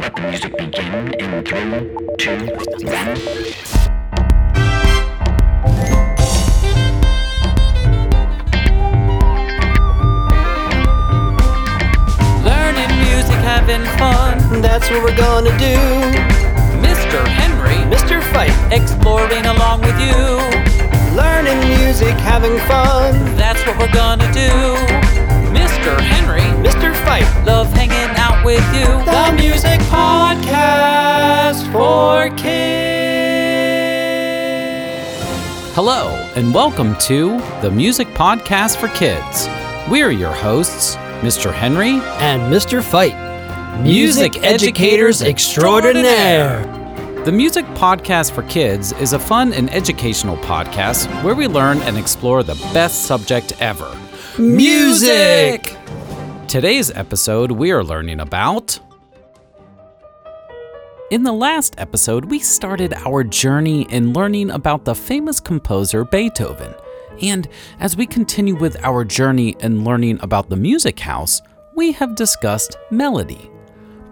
Let the music begin in three, two, one. Learning music, having fun. That's what we're gonna do. Mr. Henry, Mr. Fite, exploring along with you. learning music, having fun. That's what we're gonna podcast for kids. Hello, and welcome to the Music Podcast for Kids. We're your hosts, Mr. Henry, And Mr. Fite, Music educators extraordinaire. The Music Podcast for Kids is a fun and educational podcast where we learn and explore the best subject ever Music! Today's episode, we are learning about. In the last episode, we started our journey in learning about the famous composer Beethoven. And as we continue with our journey in learning about the music house, we have discussed melody.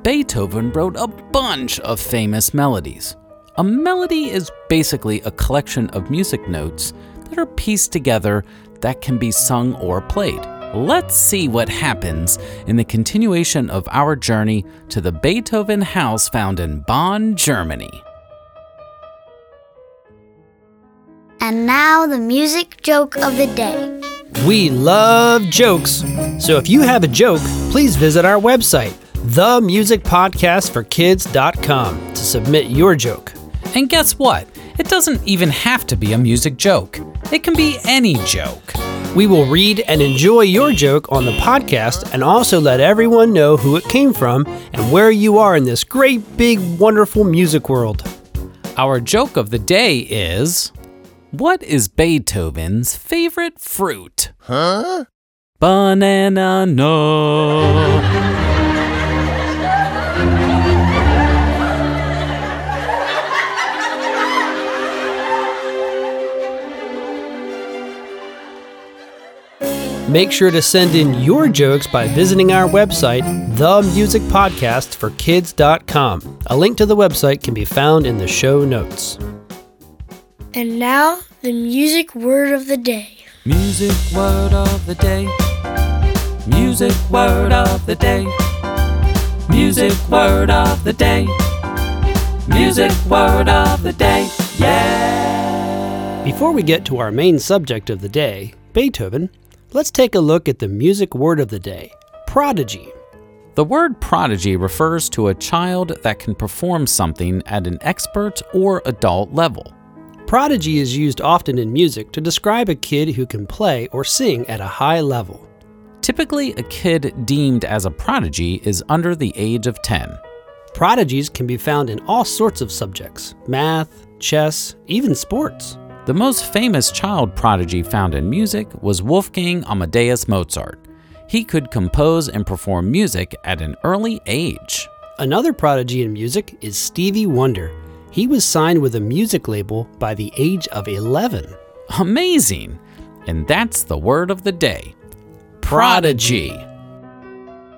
Beethoven wrote a bunch of famous melodies. A melody is basically a collection of music notes that are pieced together that can be sung or played. Let's see what happens in the continuation of our journey to the Beethoven house found in Bonn, Germany. And now the music joke of the day. We love jokes. So if you have a joke, please visit our website, themusicpodcastforkids.com, to submit your joke. And guess what? It doesn't even have to be a music joke. It can be any joke. We will read and enjoy your joke on the podcast and also let everyone know who it came from and where you are in this great, big, wonderful music world. Our joke of the day is What is Beethoven's favorite fruit? Huh? Banana no. Make sure to send in your jokes by visiting our website, themusicpodcastforkids.com. A link to the website can be found in the show notes. And now the music word of the day. Music word of the day. Music word of the day. Music word of the day. Music word of the day. Yeah. Before we get to our main subject of the day, Beethoven, let's take a look at the music word of the day prodigy. The word prodigy refers to a child that can perform something at an expert or adult level. Prodigy is used often in music to describe a kid who can play or sing at a high level. Typically, a kid deemed as a prodigy is under the age of 10. Prodigies can be found in all sorts of subjects math, chess, even sports. The most famous child prodigy found in music was Wolfgang Amadeus Mozart. He could compose and perform music at an early age. Another prodigy in music is Stevie Wonder. He was signed with a music label by the age of 11. Amazing! And that's the word of the day Prodigy.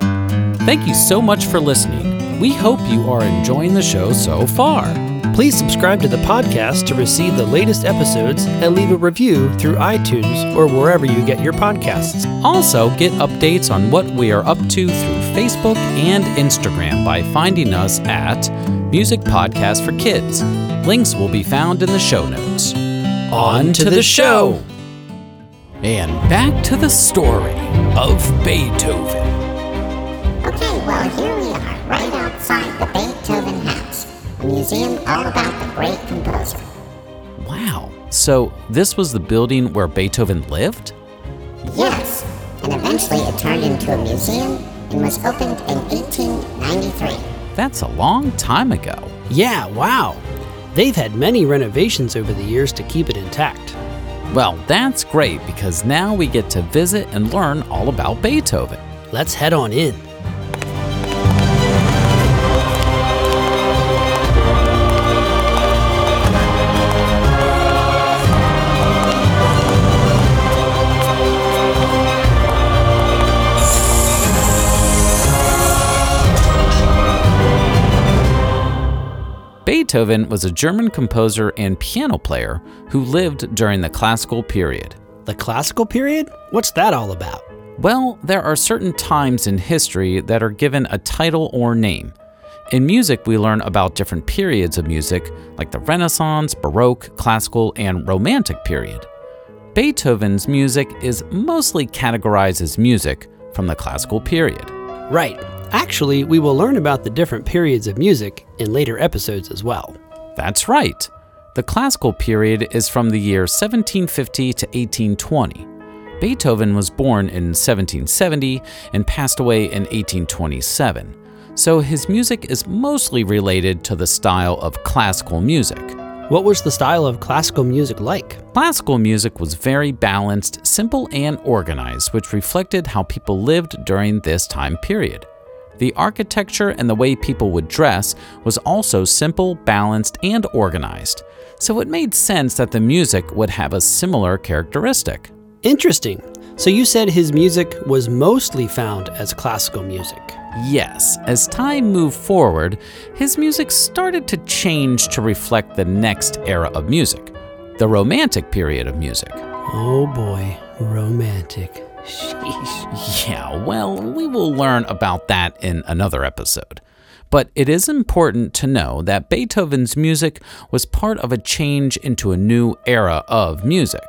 Thank you so much for listening. We hope you are enjoying the show so far. Please subscribe to the podcast to receive the latest episodes and leave a review through iTunes or wherever you get your podcasts. Also, get updates on what we are up to through Facebook and Instagram by finding us at Music Podcast for Kids. Links will be found in the show notes. On to the show! And back to the story of Beethoven. Okay, well, here we are, right outside the Beethoven museum all about the great composer. Wow. So, this was the building where Beethoven lived? Yes, and eventually it turned into a museum and was opened in 1893. That's a long time ago. Yeah, wow. They've had many renovations over the years to keep it intact. Well, that's great because now we get to visit and learn all about Beethoven. Let's head on in. Beethoven was a German composer and piano player who lived during the classical period. The classical period? What's that all about? Well, there are certain times in history that are given a title or name. In music, we learn about different periods of music, like the Renaissance, Baroque, Classical, and Romantic period. Beethoven's music is mostly categorized as music from the classical period. Right. Actually, we will learn about the different periods of music in later episodes as well. That's right. The classical period is from the year 1750 to 1820. Beethoven was born in 1770 and passed away in 1827, so his music is mostly related to the style of classical music. What was the style of classical music like? Classical music was very balanced, simple, and organized, which reflected how people lived during this time period. The architecture and the way people would dress was also simple, balanced, and organized, so it made sense that the music would have a similar characteristic. Interesting. So you said his music was mostly found as classical music. Yes, as time moved forward, his music started to change to reflect the next era of music, the Romantic period of music. Oh boy, romantic. Sheesh. Yeah, well, we will learn about that in another episode. But it is important to know that Beethoven's music was part of a change into a new era of music.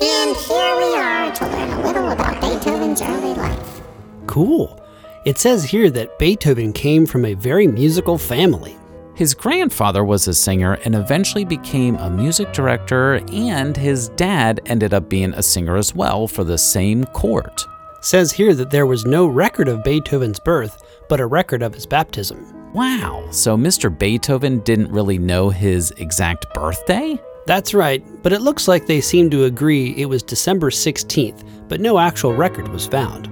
And here we are to learn a little about Beethoven's early life. Cool. It says here that Beethoven came from a very musical family. His grandfather was a singer and eventually became a music director, and his dad ended up being a singer as well for the same court. Says here that there was no record of Beethoven's birth, but a record of his baptism. Wow, so Mr. Beethoven didn't really know his exact birthday? That's right, but it looks like they seem to agree it was December 16th, but no actual record was found.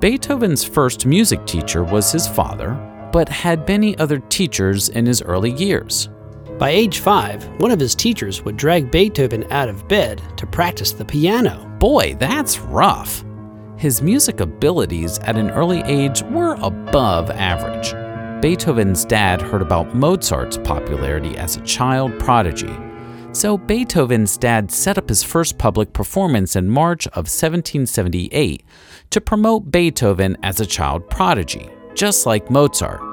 Beethoven's first music teacher was his father, but had many other teachers in his early years. By age five, one of his teachers would drag Beethoven out of bed to practice the piano. Boy, that's rough. His music abilities at an early age were above average. Beethoven's dad heard about Mozart's popularity as a child prodigy. So Beethoven's dad set up his first public performance in March of 1778 to promote Beethoven as a child prodigy, just like Mozart.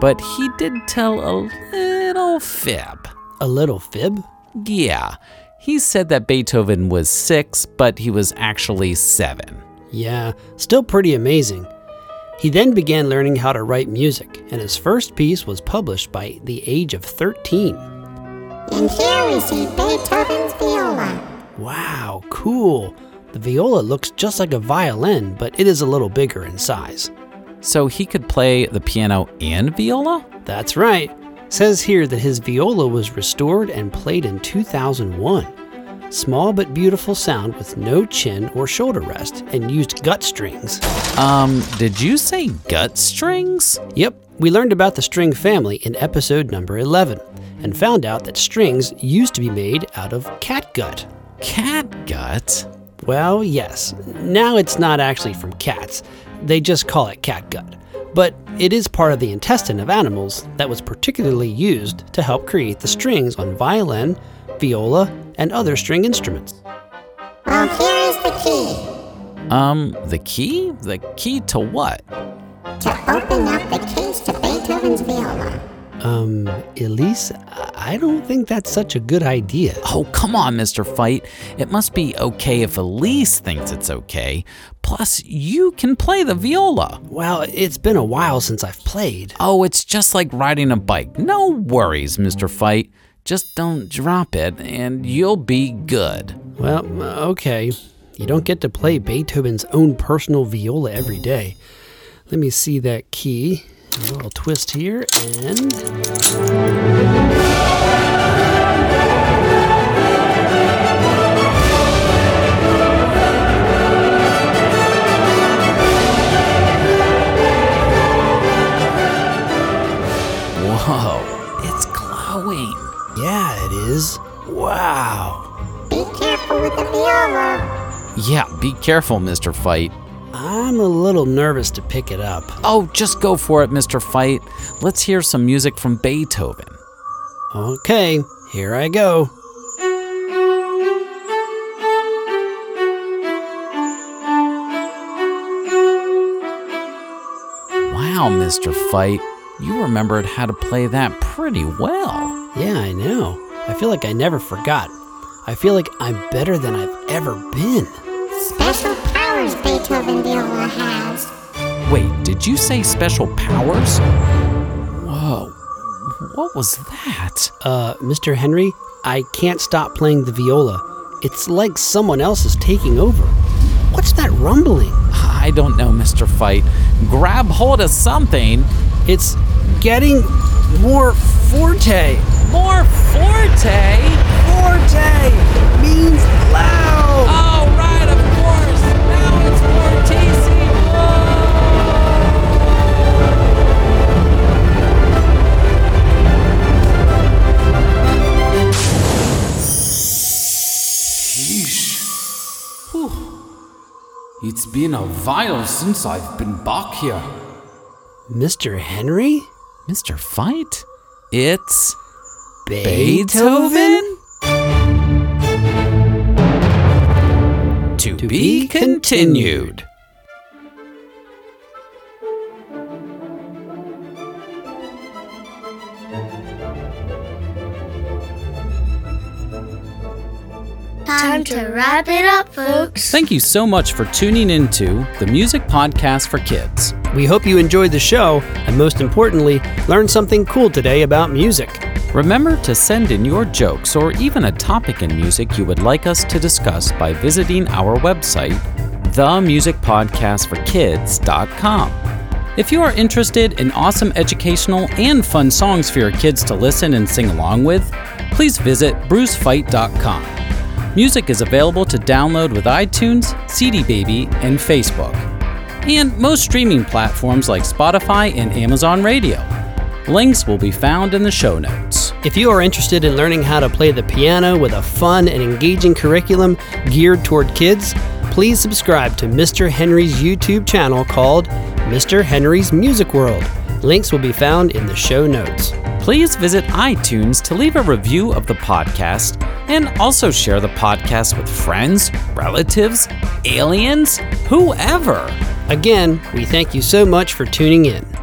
But he did tell a little fib. A little fib? Yeah, he said that Beethoven was six, but he was actually seven. Yeah, still pretty amazing. He then began learning how to write music, and his first piece was published by the age of 13. And here we see Beethoven's viola. Wow, cool. The viola looks just like a violin, but it is a little bigger in size. So he could play the piano and viola? That's right. Says here that his viola was restored and played in 2001. Small but beautiful sound with no chin or shoulder rest and used gut strings. Um, did you say gut strings? Yep, we learned about the string family in episode number 11 and found out that strings used to be made out of catgut. Cat gut? Well, yes. Now it's not actually from cats. They just call it catgut. But it is part of the intestine of animals that was particularly used to help create the strings on violin, viola, and other string instruments. Well, here is the key Um, the key? The key to what? to open up the case to Beethoven's viola. Um, Elise, I don't think that's such a good idea. Oh, come on, Mr. Fite. It must be okay if Elise thinks it's okay. Plus, you can play the viola. Well, it's been a while since I've played. Oh, it's just like riding a bike. No worries, Mr. Fite. Just don't drop it and you'll be good. Well, okay. You don't get to play Beethoven's own personal viola every day. Let me see that key. A little twist here, and. Whoa, it's glowing. Yeah, it is. Wow. Be careful with the viola. Yeah, be careful, Mr. Fite. I'm a little nervous to pick it up. Oh, just go for it, Mr. Fite. Let's hear some music from Beethoven. Okay, here I go. Wow, Mr. Fite, you remembered how to play that pretty well. Yeah, I know. I feel like I never forgot. I feel like I'm better than I've ever been. Special powers Beethoven viola has. Wait, did you say special powers? Whoa, what was that? Uh, Mr. Henry, I can't stop playing the viola. It's like someone else is taking over. What's that rumbling? I don't know, Mr. Fite. Grab hold of something. It's getting more forte. More forte? Forte means loud. It's been a while since I've been back here. Mr. Henry? Mr. Fite? It's Beethoven? To, To be, be continued. Time to wrap it up, folks. Thank you so much for tuning into the Music Podcast for Kids. We hope you enjoyed the show and, most importantly, learned something cool today about music. Remember to send in your jokes or even a topic in music you would like us to discuss by visiting our website, themusicpodcastforkids.com. If you are interested in awesome educational and fun songs for your kids to listen and sing along with, please visit brucefite.com. Music is available to download with iTunes, CD Baby, and Facebook, and most streaming platforms like Spotify and Amazon Radio. Links will be found in the show notes. If you are interested in learning how to play the piano with a fun and engaging curriculum geared toward kids, please subscribe to Mr. Henry's YouTube channel called Mr. Henry's Music World. Links will be found in the show notes. Please visit iTunes to leave a review of the podcast and also share the podcast with friends, relatives, aliens, whoever. Again, we thank you so much for tuning in.